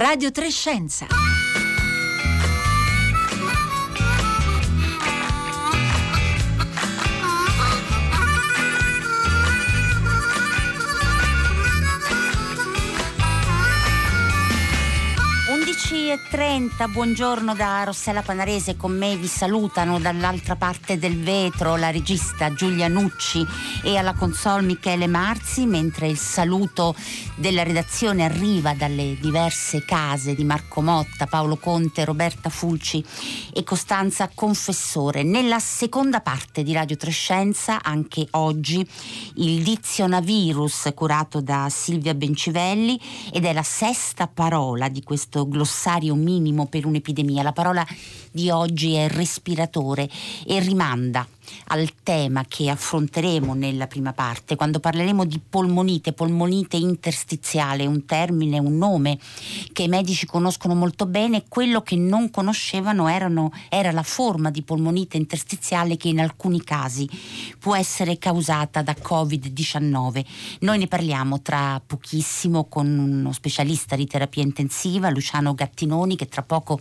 Radio Trescenza. E 30, buongiorno da Rossella Panarese, con me vi salutano dall'altra parte del vetro la regista Giulia Nucci e alla console Michele Marzi, mentre il saluto della redazione arriva dalle diverse case di Marco Motta, Paolo Conte, Roberta Fulci e Costanza Confessore. Nella seconda parte di Radio Trescenza, anche oggi, il dizionavirus curato da Silvia Bencivelli ed è la sesta parola di questo glossario minimo per un'epidemia. La parola di oggi è respiratore e rimanda al tema che affronteremo nella prima parte, quando parleremo di polmonite, polmonite interstiziale, un termine, un nome che i medici conoscono molto bene, quello che non conoscevano erano, era la forma di polmonite interstiziale che in alcuni casi può essere causata da Covid-19. Noi ne parliamo tra pochissimo con uno specialista di terapia intensiva, Luciano Gattinoni, che tra poco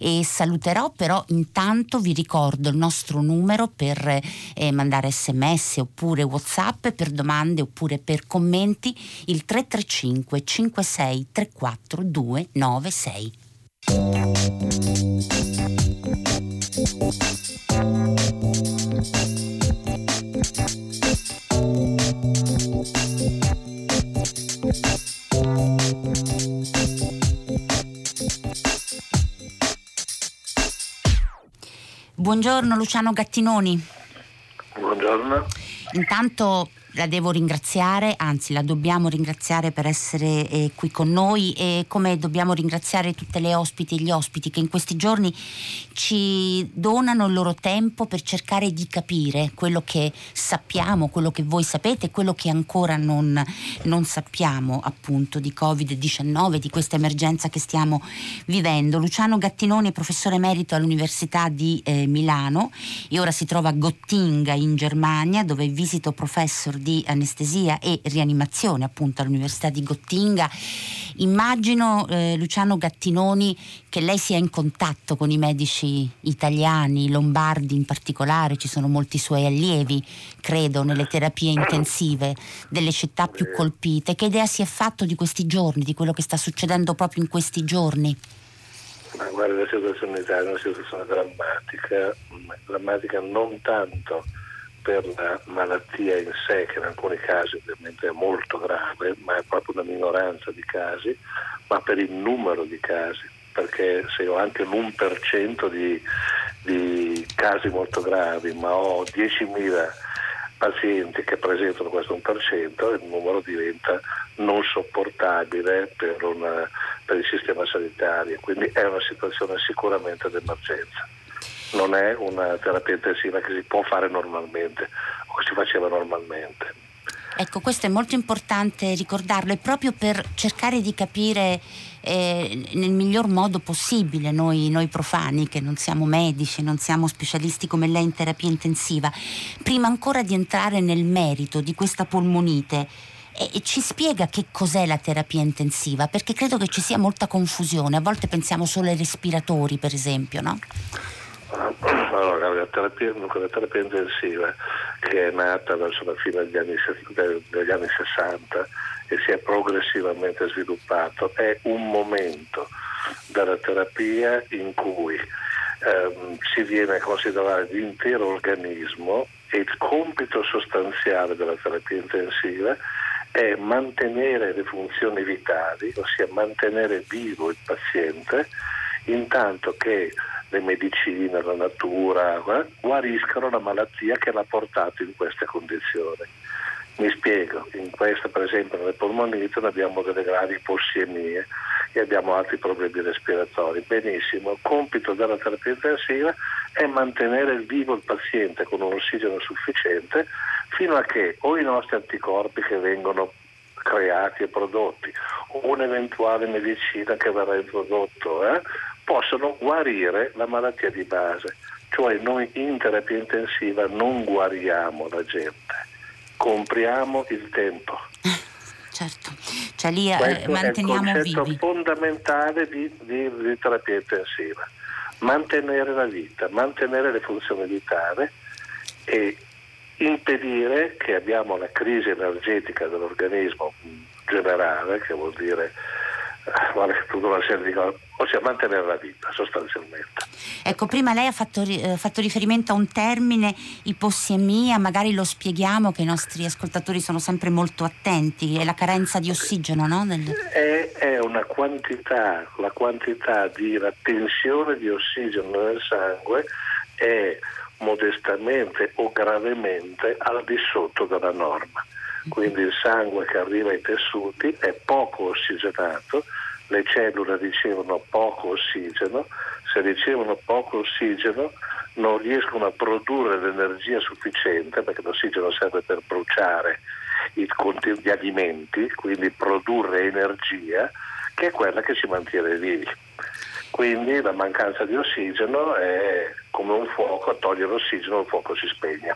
eh, saluterò, però intanto vi ricordo il nostro numero per eh, mandare sms oppure whatsapp per domande oppure per commenti il 335 56 34 296. Buongiorno Luciano Gattinoni. Buongiorno. Intanto la devo ringraziare, anzi la dobbiamo ringraziare per essere eh, qui con noi e come dobbiamo ringraziare tutte le ospiti e gli ospiti che in questi giorni ci donano il loro tempo per cercare di capire quello che sappiamo, quello che voi sapete quello che ancora non, non sappiamo appunto di Covid-19, di questa emergenza che stiamo vivendo. Luciano Gattinoni è professore emerito all'Università di eh, Milano e ora si trova a Gottinga in Germania dove visito professor di di anestesia e rianimazione appunto all'Università di Gottinga. Immagino, eh, Luciano Gattinoni, che lei sia in contatto con i medici italiani, lombardi in particolare, ci sono molti suoi allievi, credo, nelle terapie intensive delle città più colpite. Che idea si è fatto di questi giorni, di quello che sta succedendo proprio in questi giorni? Ma guarda, la situazione in Italia è una situazione drammatica, drammatica non tanto per la malattia in sé, che in alcuni casi ovviamente è molto grave, ma è proprio una minoranza di casi, ma per il numero di casi, perché se ho anche l'1% di, di casi molto gravi, ma ho 10.000 pazienti che presentano questo 1%, il numero diventa non sopportabile per, una, per il sistema sanitario, quindi è una situazione sicuramente d'emergenza non è una terapia intensiva che si può fare normalmente o che si faceva normalmente. Ecco, questo è molto importante ricordarlo e proprio per cercare di capire eh, nel miglior modo possibile noi, noi, profani che non siamo medici, non siamo specialisti come lei in terapia intensiva, prima ancora di entrare nel merito di questa polmonite, eh, ci spiega che cos'è la terapia intensiva? Perché credo che ci sia molta confusione, a volte pensiamo solo ai respiratori per esempio, no? La terapia, la terapia intensiva che è nata verso la fine degli anni, degli anni 60 e si è progressivamente sviluppato, è un momento della terapia in cui ehm, si viene a considerare l'intero organismo e il compito sostanziale della terapia intensiva è mantenere le funzioni vitali, ossia mantenere vivo il paziente, intanto che le medicine, la natura, eh, guariscano la malattia che l'ha portato in queste condizioni. Mi spiego, in questa per esempio nelle polmonite abbiamo delle gravi ipossiemie e abbiamo altri problemi respiratori. Benissimo, il compito della terapia intensiva è mantenere vivo il paziente con un ossigeno sufficiente fino a che o i nostri anticorpi che vengono creati e prodotti o un'eventuale medicina che verrà introdotto eh, possono guarire la malattia di base. Cioè noi in terapia intensiva non guariamo la gente, compriamo il tempo. certo. Cioè lì eh, manteniamo è il concetto vivi. fondamentale di, di, di terapia intensiva. Mantenere la vita, mantenere le funzioni vitali e impedire che abbiamo la crisi energetica dell'organismo generale, che vuol dire vale tutta una serie di cose, ossia mantenere la vita sostanzialmente. Ecco, prima lei ha fatto, eh, fatto, riferimento a un termine, ipossemia, magari lo spieghiamo che i nostri ascoltatori sono sempre molto attenti, è la carenza di ossigeno, no? Nel... È, è, una quantità, la quantità di la tensione di ossigeno nel sangue è modestamente o gravemente al di sotto della norma quindi il sangue che arriva ai tessuti è poco ossigenato, le cellule ricevono poco ossigeno, se ricevono poco ossigeno non riescono a produrre l'energia sufficiente perché l'ossigeno serve per bruciare gli alimenti, quindi produrre energia che è quella che ci mantiene vivi. Quindi la mancanza di ossigeno è come un fuoco, a togliere l'ossigeno il fuoco si spegne.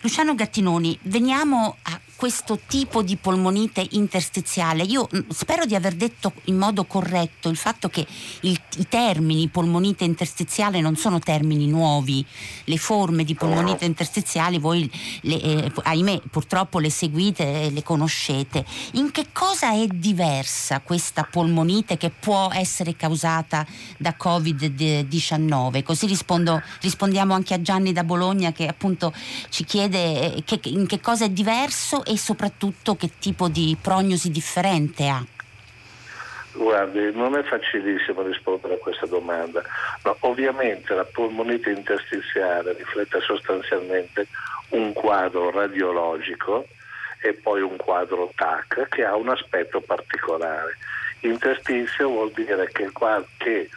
Luciano Gattinoni, veniamo a questo tipo di polmonite interstiziale. Io mm, spero di aver detto in modo corretto il fatto che il, i termini polmonite interstiziale non sono termini nuovi, le forme di polmonite interstiziali voi le, eh, ahimè purtroppo le seguite e le conoscete. In che cosa è diversa questa polmonite che può essere causata da Covid-19? Così rispondo, rispondiamo anche a Gianni da Bologna che appunto ci chiede eh, che, in che cosa è diverso e soprattutto che tipo di prognosi differente ha? Guardi, non è facilissimo rispondere a questa domanda. No, ovviamente la polmonite interstiziale riflette sostanzialmente un quadro radiologico e poi un quadro TAC che ha un aspetto particolare. Interstizio vuol dire che, che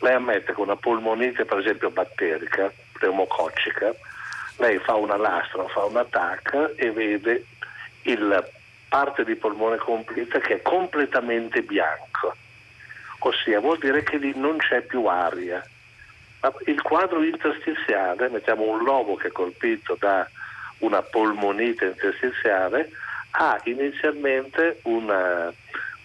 lei ammette che una polmonite, per esempio batterica, pneumococcica, lei fa una lastra, fa un TAC e vede il parte di polmone completa che è completamente bianco, ossia vuol dire che lì non c'è più aria. Il quadro interstiziale, mettiamo un lobo che è colpito da una polmonite interstiziale, ha inizialmente una,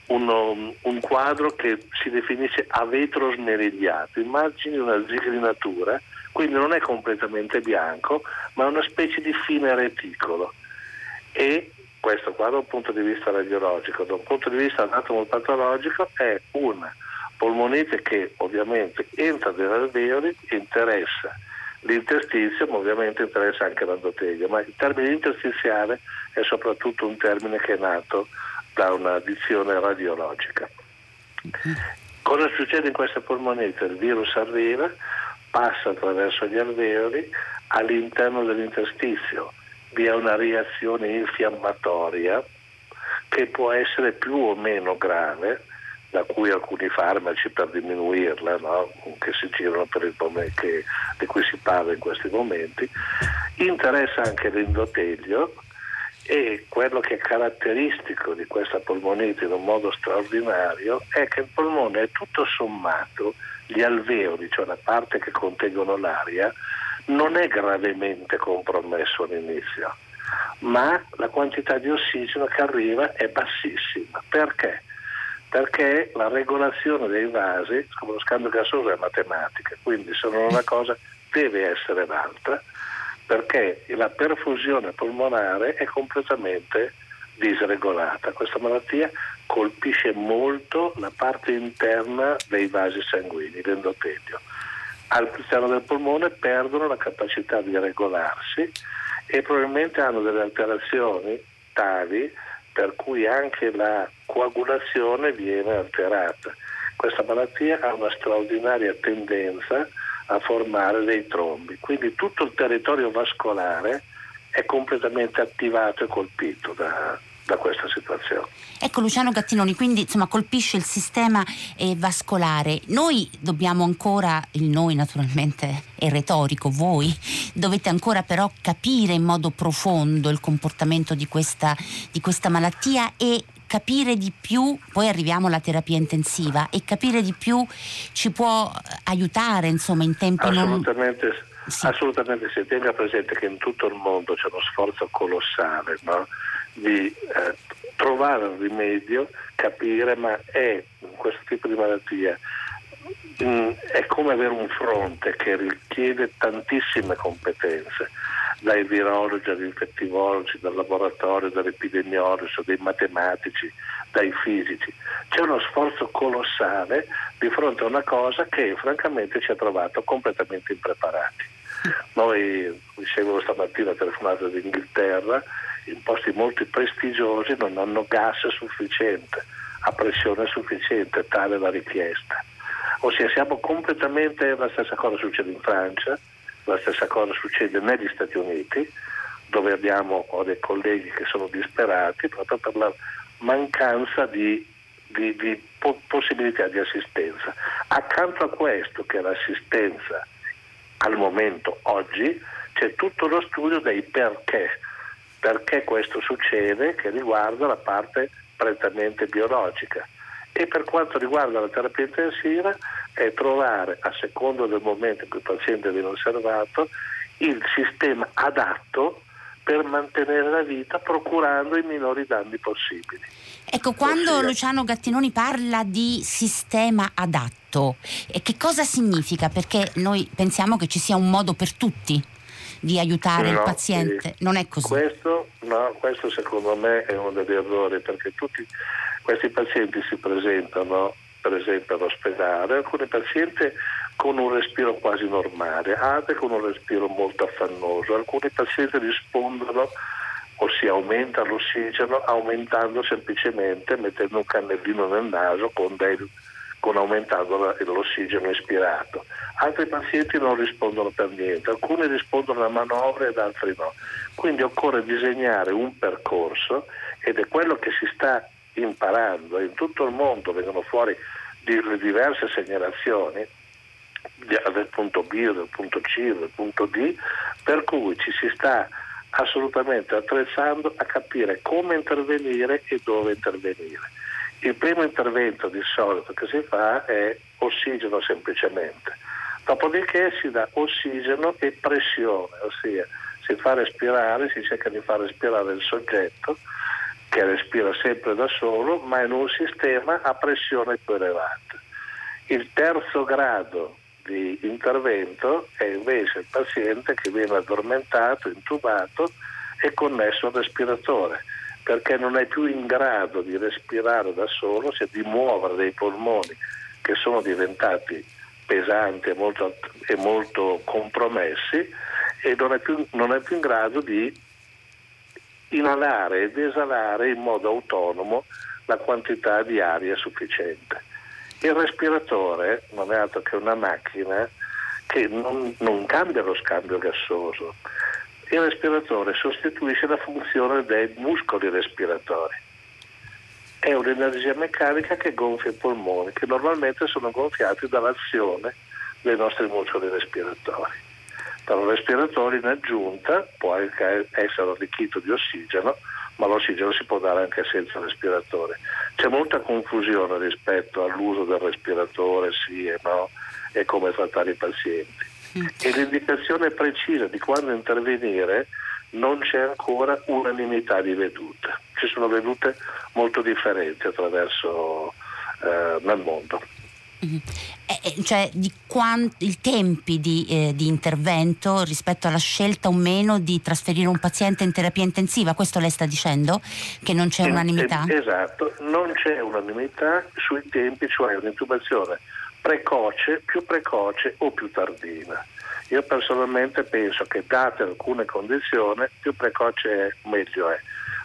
un, un, quadro che si definisce a vetro smerigliato, immagini una zigrinatura, quindi non è completamente bianco, ma è una specie di fine reticolo e questo qua da un punto di vista radiologico, da un punto di vista anatomopatologico è una polmonite che ovviamente entra negli alveoli, interessa l'interstizio, ma ovviamente interessa anche l'endotelio, ma il termine interstiziale è soprattutto un termine che è nato da una dizione radiologica. Cosa succede in questa polmonite? Il virus arriva, passa attraverso gli alveoli all'interno dell'interstizio vi è una reazione infiammatoria che può essere più o meno grave, da cui alcuni farmaci per diminuirla, no? che si girano per il momento, che, di cui si parla in questi momenti, interessa anche l'endotelio e quello che è caratteristico di questa polmonite in un modo straordinario è che il polmone è tutto sommato, gli alveoli, cioè la parte che contengono l'aria, non è gravemente compromesso all'inizio, ma la quantità di ossigeno che arriva è bassissima. Perché? Perché la regolazione dei vasi, come lo scambio gasoso è matematica, quindi se non una cosa deve essere l'altra, perché la perfusione polmonare è completamente disregolata. Questa malattia colpisce molto la parte interna dei vasi sanguigni, l'endotelio all'interno del polmone perdono la capacità di regolarsi e probabilmente hanno delle alterazioni tali per cui anche la coagulazione viene alterata. Questa malattia ha una straordinaria tendenza a formare dei trombi, quindi tutto il territorio vascolare è completamente attivato e colpito da, da questa situazione. Ecco Luciano Gattinoni, quindi insomma colpisce il sistema eh, vascolare. Noi dobbiamo ancora, il noi naturalmente è retorico, voi dovete ancora però capire in modo profondo il comportamento di questa, di questa malattia e capire di più, poi arriviamo alla terapia intensiva e capire di più ci può aiutare insomma in tempi assolutamente, non... Sì. Assolutamente si tenga presente che in tutto il mondo c'è uno sforzo colossale no? Di eh, trovare il rimedio, capire ma è questo tipo di malattia mm, è come avere un fronte che richiede tantissime competenze, dai virologi agli infettivologi, dal laboratorio, dall'epidemiologo, dai matematici, dai fisici. C'è uno sforzo colossale di fronte a una cosa che francamente ci ha trovato completamente impreparati. Noi, dicevo stamattina, telefonato dall'Inghilterra, in posti molto prestigiosi non hanno gas sufficiente, a pressione sufficiente, tale la richiesta. Ossia siamo completamente, la stessa cosa succede in Francia, la stessa cosa succede negli Stati Uniti, dove abbiamo ho dei colleghi che sono disperati proprio per la mancanza di, di, di po- possibilità di assistenza. Accanto a questo, che è l'assistenza al momento oggi, c'è tutto lo studio dei perché perché questo succede che riguarda la parte prettamente biologica e per quanto riguarda la terapia intensiva è trovare a secondo del momento in cui il paziente viene osservato il sistema adatto per mantenere la vita procurando i minori danni possibili. Ecco, quando Ossia, Luciano Gattinoni parla di sistema adatto, che cosa significa? Perché noi pensiamo che ci sia un modo per tutti di aiutare no, il paziente. Sì. Non è così. Questo, no, questo secondo me è uno degli errori perché tutti questi pazienti si presentano per esempio all'ospedale, alcuni pazienti con un respiro quasi normale, altri con un respiro molto affannoso, alcuni pazienti rispondono o si aumenta l'ossigeno aumentando semplicemente mettendo un cannellino nel naso con dei con aumentando l'ossigeno ispirato. Altri pazienti non rispondono per niente, alcuni rispondono a manovre ed altri no. Quindi occorre disegnare un percorso ed è quello che si sta imparando. In tutto il mondo vengono fuori diverse segnalazioni del punto B, del punto C, del punto D, per cui ci si sta assolutamente attrezzando a capire come intervenire e dove intervenire. Il primo intervento di solito che si fa è ossigeno semplicemente, dopodiché si dà ossigeno e pressione, ossia si fa respirare, si cerca di far respirare il soggetto che respira sempre da solo, ma in un sistema a pressione più elevata. Il terzo grado di intervento è invece il paziente che viene addormentato, intubato e connesso al respiratore perché non è più in grado di respirare da solo, cioè di muovere dei polmoni che sono diventati pesanti e molto, e molto compromessi e non è, più, non è più in grado di inalare ed esalare in modo autonomo la quantità di aria sufficiente. Il respiratore non è altro che una macchina che non, non cambia lo scambio gassoso, il respiratore sostituisce la funzione dei muscoli respiratori. È un'energia meccanica che gonfia i polmoni, che normalmente sono gonfiati dall'azione dei nostri muscoli respiratori. Il respiratore in aggiunta può anche essere arricchito di ossigeno, ma l'ossigeno si può dare anche senza respiratore. C'è molta confusione rispetto all'uso del respiratore, sì e no, e come trattare i pazienti e l'indicazione precisa di quando intervenire non c'è ancora unanimità di vedute. Ci sono vedute molto differenti attraverso eh, nel mondo. Mm-hmm. Eh, cioè di quanti, i tempi di, eh, di, intervento rispetto alla scelta o meno di trasferire un paziente in terapia intensiva, questo lei sta dicendo? Che non c'è unanimità? esatto, non c'è unanimità sui tempi, cioè un'intubazione precoce, più precoce o più tardiva. Io personalmente penso che date alcune condizioni più precoce è meglio è,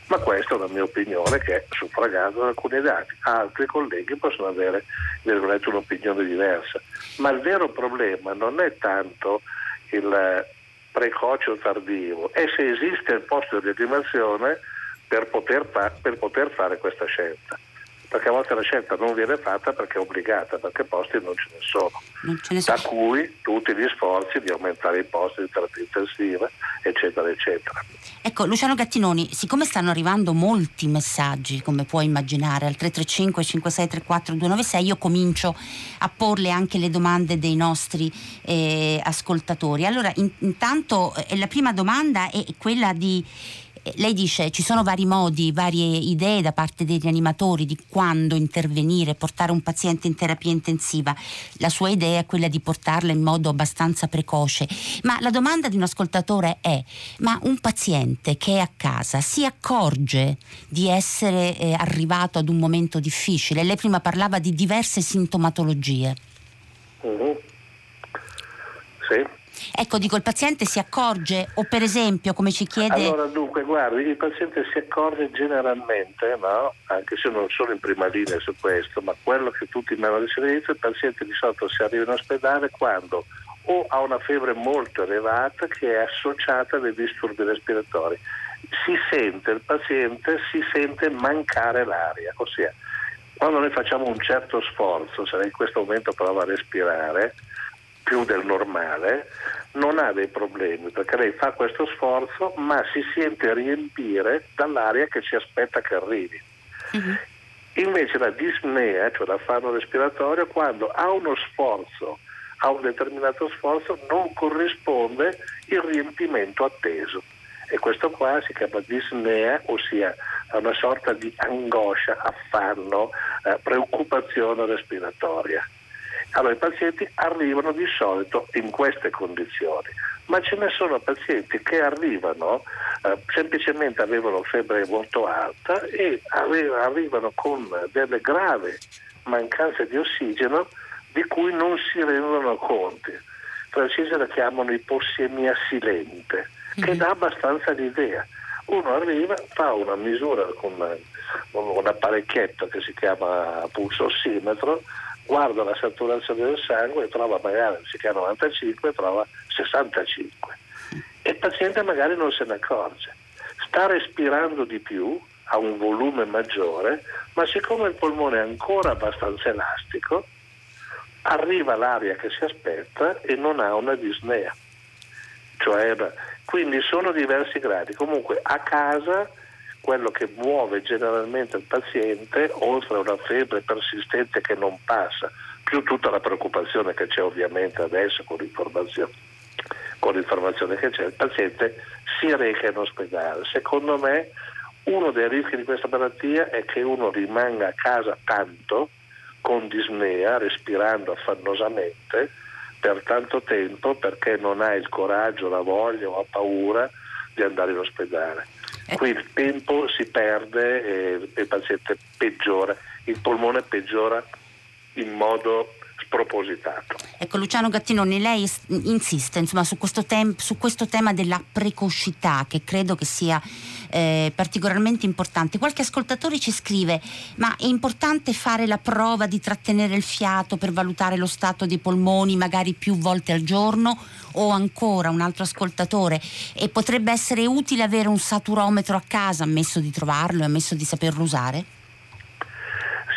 ma questa è una mia opinione che è suffragata da alcuni dati. Altri colleghi possono avere un'opinione diversa, ma il vero problema non è tanto il precoce o tardivo, è se esiste il posto di rianimazione per per poter fare questa scelta perché a volte la scelta non viene fatta perché è obbligata, perché posti non ce ne sono. Ce ne da cui tutti gli sforzi di aumentare i posti di terapia intensiva, eccetera, eccetera. Ecco, Luciano Gattinoni, siccome stanno arrivando molti messaggi, come puoi immaginare, al 335 5634 296, io comincio a porle anche le domande dei nostri eh, ascoltatori. Allora, in, intanto eh, la prima domanda è quella di lei dice ci sono vari modi, varie idee da parte dei rianimatori di quando intervenire, portare un paziente in terapia intensiva. La sua idea è quella di portarla in modo abbastanza precoce. Ma la domanda di un ascoltatore è: ma un paziente che è a casa si accorge di essere eh, arrivato ad un momento difficile? Lei prima parlava di diverse sintomatologie. Mm-hmm. Sì. Ecco, dico, il paziente si accorge o per esempio, come ci chiede... Allora, dunque, guardi, il paziente si accorge generalmente, no? anche se non sono in prima linea su questo, ma quello che tutti mi hanno detto il paziente di solito si arriva in ospedale quando o ha una febbre molto elevata che è associata a dei disturbi respiratori. Si sente, il paziente si sente mancare l'aria, ossia quando noi facciamo un certo sforzo, se in questo momento prova a respirare, più del normale, non ha dei problemi perché lei fa questo sforzo ma si sente riempire dall'aria che ci aspetta che arrivi. Uh-huh. Invece la disnea, cioè l'affanno respiratorio, quando ha uno sforzo, ha un determinato sforzo, non corrisponde il riempimento atteso. E questo qua si chiama disnea, ossia una sorta di angoscia, affanno, eh, preoccupazione respiratoria. Allora i pazienti arrivano di solito in queste condizioni, ma ce ne sono pazienti che arrivano, eh, semplicemente avevano febbre molto alta e arrivano con delle gravi mancanze di ossigeno di cui non si rendono conti. Francesi la chiamano ipossemia silente, che mhm. dà abbastanza l'idea. Uno arriva, fa una misura con un apparecchietto che si chiama pulso ossimetro, guarda la saturazione del sangue e trova magari, anziché 95, trova 65. E il paziente magari non se ne accorge. Sta respirando di più, ha un volume maggiore, ma siccome il polmone è ancora abbastanza elastico, arriva l'aria che si aspetta e non ha una disnea. Cioè, quindi sono diversi gradi. Comunque a casa quello che muove generalmente il paziente, oltre a una febbre persistente che non passa, più tutta la preoccupazione che c'è ovviamente adesso con l'informazione, con l'informazione che c'è, il paziente si reca in ospedale. Secondo me uno dei rischi di questa malattia è che uno rimanga a casa tanto, con disnea, respirando affannosamente, per tanto tempo perché non ha il coraggio, la voglia o ha paura di andare in ospedale eh. Qui il tempo si perde e il paziente peggiora, il polmone peggiora in modo spropositato. Ecco Luciano Gattinoni, lei insiste insomma, su, questo tem- su, questo tema della precocità che credo che sia eh, particolarmente importante. Qualche ascoltatore ci scrive ma è importante fare la prova di trattenere il fiato per valutare lo stato dei polmoni magari più volte al giorno o ancora un altro ascoltatore e potrebbe essere utile avere un saturometro a casa ammesso di trovarlo e ammesso di saperlo usare?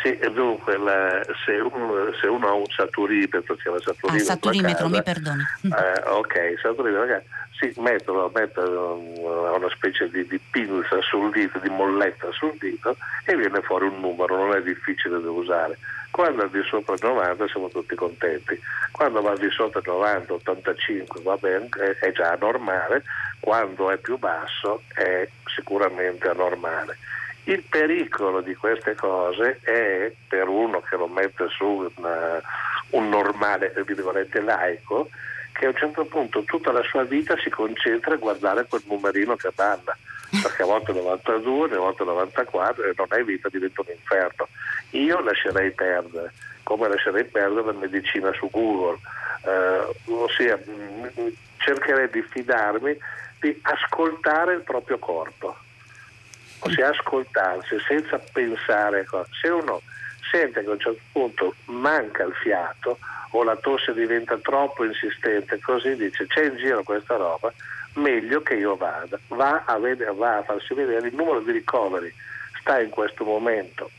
Sì, dunque la, se, uno, se, uno, ha un saturimetro, la saturimetro, ah, saturimetro mi perdoni. Eh, ok, saturimetro, si mettono, mettono una specie di, di, pinza sul dito, di molletta sul dito e viene fuori un numero, non è difficile da usare. Quando è di sopra 90 siamo tutti contenti, quando va di sopra 90, 85 va bene, è, è già normale, quando è più basso è sicuramente anormale. Il pericolo di queste cose è per uno che lo mette su un, un normale, virgolette, laico, che a un certo punto tutta la sua vita si concentra a guardare quel numerino che balla, perché a volte 92, a volte 94 e non è vita, diventa un inferno. Io lascerei perdere, come lascerei perdere la medicina su Google, eh, ossia mh, cercherei di fidarmi di ascoltare il proprio corpo ossia ascoltarsi senza pensare. Se uno sente che a un certo punto manca il fiato o la tosse diventa troppo insistente, così dice c'è in giro questa roba, meglio che io vada, va a, vedere, va a farsi vedere il numero di ricoveri sta in questo momento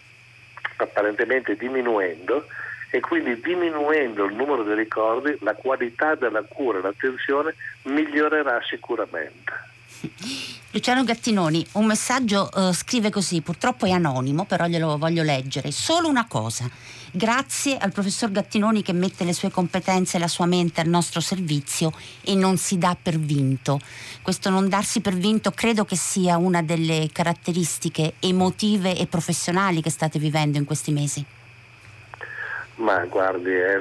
apparentemente diminuendo e quindi diminuendo il numero di ricordi la qualità della cura e l'attenzione migliorerà sicuramente. Luciano Gattinoni, un messaggio uh, scrive così, purtroppo è anonimo, però glielo voglio leggere. Solo una cosa. Grazie al professor Gattinoni che mette le sue competenze e la sua mente al nostro servizio e non si dà per vinto. Questo non darsi per vinto credo che sia una delle caratteristiche emotive e professionali che state vivendo in questi mesi. Ma guardi, è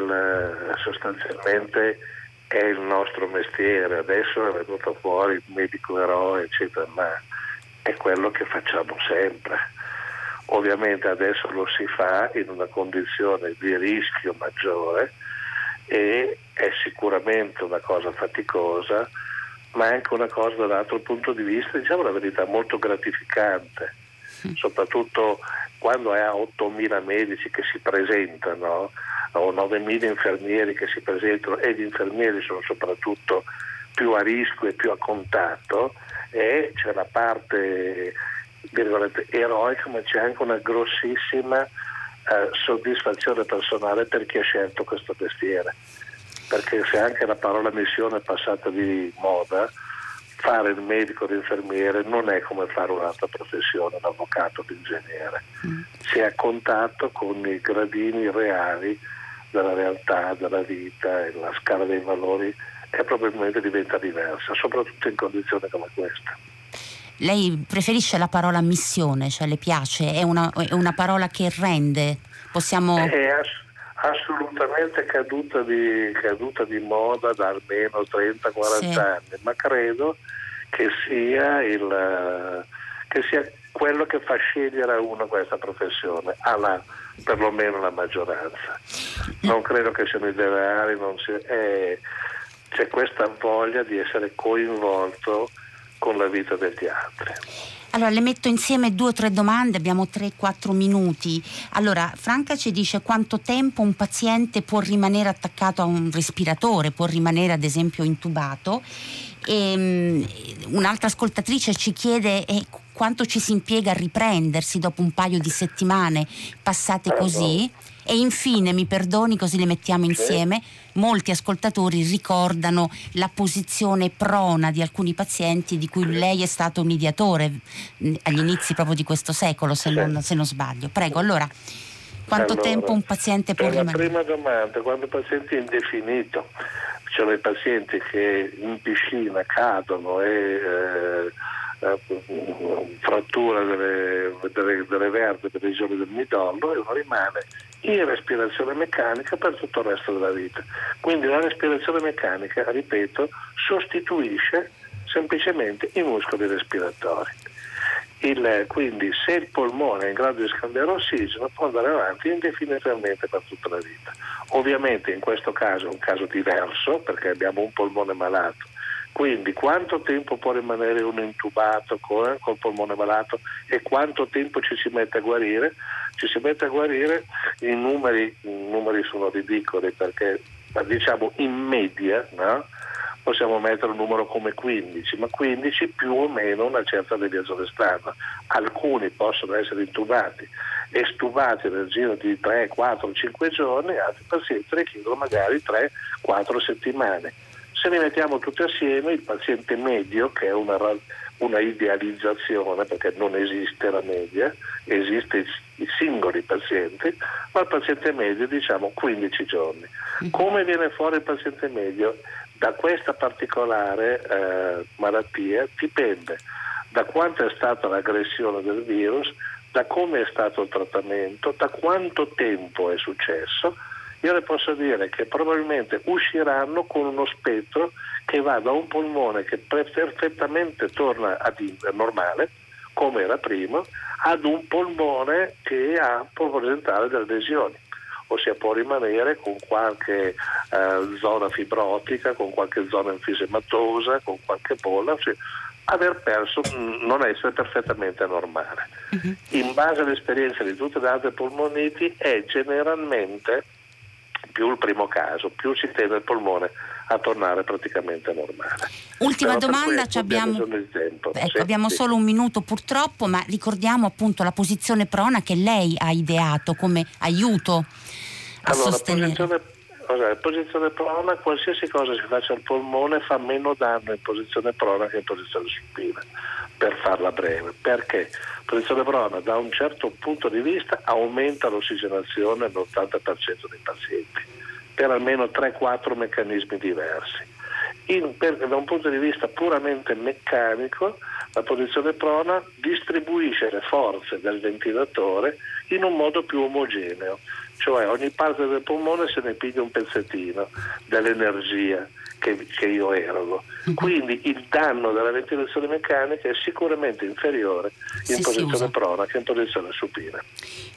sostanzialmente è il nostro mestiere, adesso è venuto fuori il medico eroe, eccetera, ma è quello che facciamo sempre. Ovviamente adesso lo si fa in una condizione di rischio maggiore e è sicuramente una cosa faticosa, ma è anche una cosa dall'altro punto di vista, diciamo la verità, molto gratificante, soprattutto quando hai 8.000 medici che si presentano o 9.000 infermieri che si presentano e gli infermieri sono soprattutto più a rischio e più a contatto e c'è la parte eroica ma c'è anche una grossissima eh, soddisfazione personale per chi ha scelto questo mestiere. Perché se anche la parola missione è passata di moda fare il medico, l'infermiere non è come fare un'altra professione, l'avvocato, l'ingegnere. Mm. Si è a contatto con i gradini reali della realtà, della vita e la scala dei valori e probabilmente diventa diversa, soprattutto in condizioni come questa. Lei preferisce la parola missione, cioè le piace? È una, è una parola che rende? Possiamo... È ass- assolutamente caduta di, caduta di, moda da almeno 30-40 sì. anni, ma credo che sia, il, che sia quello che fa scegliere a uno questa professione, alla, perlomeno la maggioranza. Non credo che siano ideali, sia, eh, c'è questa voglia di essere coinvolto con la vita degli altri. Allora, le metto insieme due o tre domande, abbiamo 3-4 minuti. Allora, Franca ci dice quanto tempo un paziente può rimanere attaccato a un respiratore, può rimanere ad esempio intubato. E, um, un'altra ascoltatrice ci chiede eh, quanto ci si impiega a riprendersi dopo un paio di settimane passate così. E infine, mi perdoni così le mettiamo insieme, molti ascoltatori ricordano la posizione prona di alcuni pazienti di cui lei è stato un mediatore agli inizi proprio di questo secolo, se, non, se non sbaglio. Prego, allora, quanto allora, tempo un paziente può rimanere? La prima domanda, quando il paziente è indefinito, ci sono i pazienti che in piscina cadono e... Eh, eh, frattura delle, delle, delle vertebre dei giorni del midollo e uno rimane in respirazione meccanica per tutto il resto della vita. Quindi la respirazione meccanica, ripeto, sostituisce semplicemente i muscoli respiratori. Il, quindi se il polmone è in grado di scambiare ossigeno può andare avanti indefinitamente per tutta la vita. Ovviamente in questo caso è un caso diverso perché abbiamo un polmone malato quindi quanto tempo può rimanere uno intubato con, col polmone malato e quanto tempo ci si mette a guarire? Ci si mette a guarire, i numeri, i numeri sono ridicoli perché diciamo in media no? possiamo mettere un numero come 15, ma 15 più o meno una certa deviazione strana. Alcuni possono essere intubati e stubati nel giro di 3, 4, 5 giorni, altri pazienti richiedono magari 3, 4 settimane se li mettiamo tutti assieme, il paziente medio, che è una, una idealizzazione perché non esiste la media, esiste i singoli pazienti, ma il paziente medio diciamo 15 giorni. Mm. Come viene fuori il paziente medio? Da questa particolare eh, malattia dipende da quanto è stata l'aggressione del virus, da come è stato il trattamento, da quanto tempo è successo io le posso dire che probabilmente usciranno con uno spettro che va da un polmone che perfettamente torna a normale, come era prima, ad un polmone che ha, può presentare delle lesioni ossia può rimanere con qualche eh, zona fibrotica, con qualche zona infisematosa, con qualche bolla, cioè aver perso, mm, non essere perfettamente normale. Uh-huh. In base all'esperienza di tutte le altre polmoniti è generalmente più il primo caso, più ci tende il polmone a tornare praticamente normale. Ultima Però domanda, abbiamo, ecco, sì, abbiamo sì. solo un minuto purtroppo, ma ricordiamo appunto la posizione prona che lei ha ideato come aiuto a allora, sostenere. Posizione, in posizione prona qualsiasi cosa si faccia al polmone fa meno danno in posizione prona che in posizione supina, per farla breve. Perché? In posizione prona da un certo punto di vista aumenta l'ossigenazione all'80% dei pazienti, per almeno 3-4 meccanismi diversi. In, per, da un punto di vista puramente meccanico, la posizione prona distribuisce le forze del ventilatore in un modo più omogeneo, cioè ogni parte del polmone se ne piglia un pezzettino dell'energia che, che io erogo. Mhm. Quindi il danno della ventilazione meccanica è sicuramente inferiore in posizione prona che in posizione supina.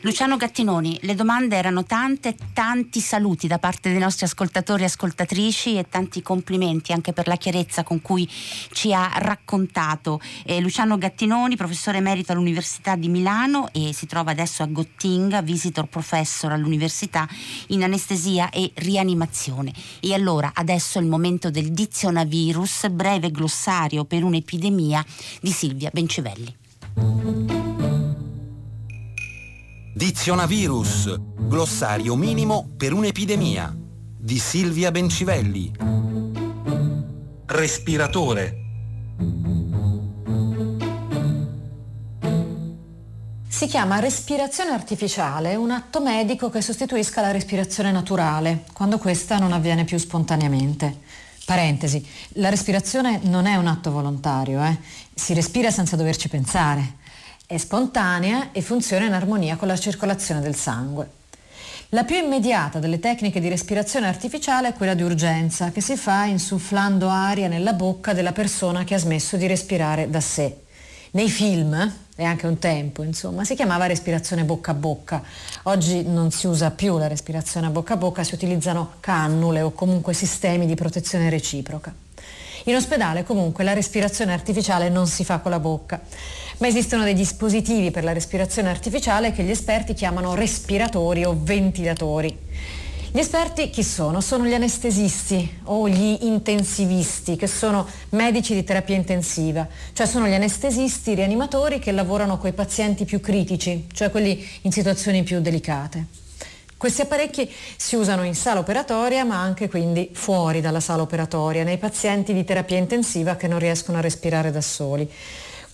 Luciano Gattinoni, le domande erano tante, tanti saluti da parte dei nostri ascoltatori e ascoltatrici e tanti complimenti anche per la chiarezza con cui ci ha raccontato. Eh, Luciano Gattinoni, professore emerito all'Università di Milano e si trova adesso a Gottinga, visitor professor all'Università in anestesia e rianimazione. E allora adesso è il momento del dizionavirus, breve glossario per un'epidemia di Silvia Bencivelli. Dizionavirus, glossario minimo per un'epidemia di Silvia Bencivelli. Respiratore. Si chiama respirazione artificiale, un atto medico che sostituisca la respirazione naturale, quando questa non avviene più spontaneamente. Parentesi, la respirazione non è un atto volontario, eh? si respira senza doverci pensare. È spontanea e funziona in armonia con la circolazione del sangue. La più immediata delle tecniche di respirazione artificiale è quella di urgenza, che si fa insufflando aria nella bocca della persona che ha smesso di respirare da sé. Nei film, e anche un tempo, insomma, si chiamava respirazione bocca a bocca. Oggi non si usa più la respirazione a bocca a bocca, si utilizzano cannule o comunque sistemi di protezione reciproca. In ospedale comunque la respirazione artificiale non si fa con la bocca ma esistono dei dispositivi per la respirazione artificiale che gli esperti chiamano respiratori o ventilatori. Gli esperti chi sono? Sono gli anestesisti o gli intensivisti, che sono medici di terapia intensiva, cioè sono gli anestesisti rianimatori che lavorano con i pazienti più critici, cioè quelli in situazioni più delicate. Questi apparecchi si usano in sala operatoria ma anche quindi fuori dalla sala operatoria, nei pazienti di terapia intensiva che non riescono a respirare da soli.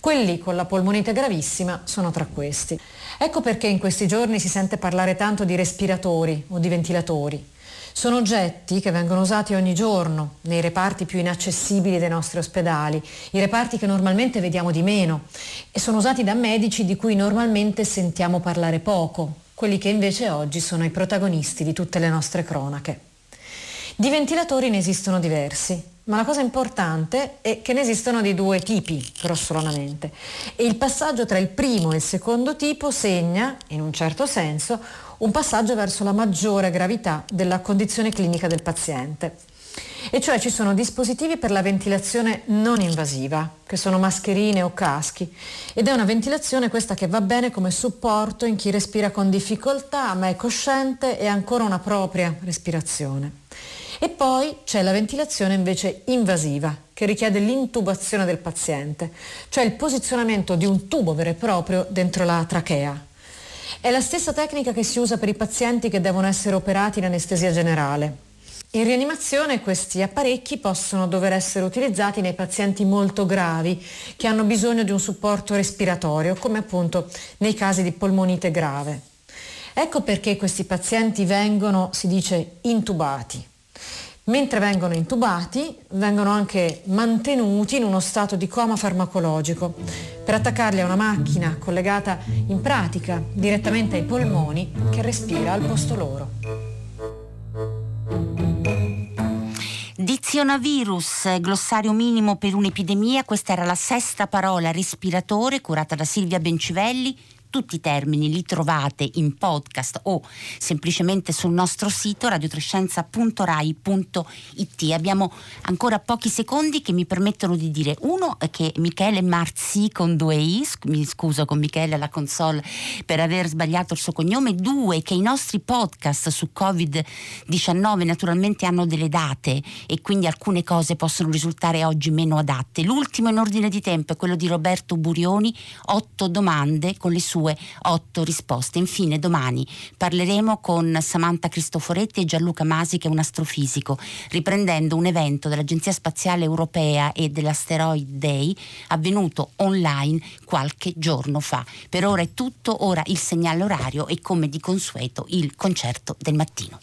Quelli con la polmonite gravissima sono tra questi. Ecco perché in questi giorni si sente parlare tanto di respiratori o di ventilatori. Sono oggetti che vengono usati ogni giorno nei reparti più inaccessibili dei nostri ospedali, i reparti che normalmente vediamo di meno e sono usati da medici di cui normalmente sentiamo parlare poco, quelli che invece oggi sono i protagonisti di tutte le nostre cronache. Di ventilatori ne esistono diversi, ma la cosa importante è che ne esistono di due tipi, grossolanamente, e il passaggio tra il primo e il secondo tipo segna, in un certo senso, un passaggio verso la maggiore gravità della condizione clinica del paziente. E cioè ci sono dispositivi per la ventilazione non invasiva, che sono mascherine o caschi, ed è una ventilazione questa che va bene come supporto in chi respira con difficoltà, ma è cosciente e ha ancora una propria respirazione. E poi c'è la ventilazione invece invasiva, che richiede l'intubazione del paziente, cioè il posizionamento di un tubo vero e proprio dentro la trachea. È la stessa tecnica che si usa per i pazienti che devono essere operati in anestesia generale. In rianimazione questi apparecchi possono dover essere utilizzati nei pazienti molto gravi che hanno bisogno di un supporto respiratorio, come appunto nei casi di polmonite grave. Ecco perché questi pazienti vengono, si dice, intubati. Mentre vengono intubati, vengono anche mantenuti in uno stato di coma farmacologico per attaccarli a una macchina collegata in pratica direttamente ai polmoni che respira al posto loro. Dizionavirus, glossario minimo per un'epidemia, questa era la sesta parola respiratore curata da Silvia Bencivelli tutti i termini li trovate in podcast o semplicemente sul nostro sito radiotrescienza.rai.it. Abbiamo ancora pochi secondi che mi permettono di dire uno che Michele Marzi con due i, mi scuso con Michele alla console per aver sbagliato il suo cognome, due che i nostri podcast su Covid-19 naturalmente hanno delle date e quindi alcune cose possono risultare oggi meno adatte. L'ultimo in ordine di tempo è quello di Roberto Burioni, otto domande con le sue 32 8 risposte. Infine domani parleremo con Samantha Cristoforetti e Gianluca Masi che è un astrofisico, riprendendo un evento dell'Agenzia Spaziale Europea e dell'Asteroid Day avvenuto online qualche giorno fa. Per ora è tutto, ora il segnale orario e come di consueto il concerto del mattino.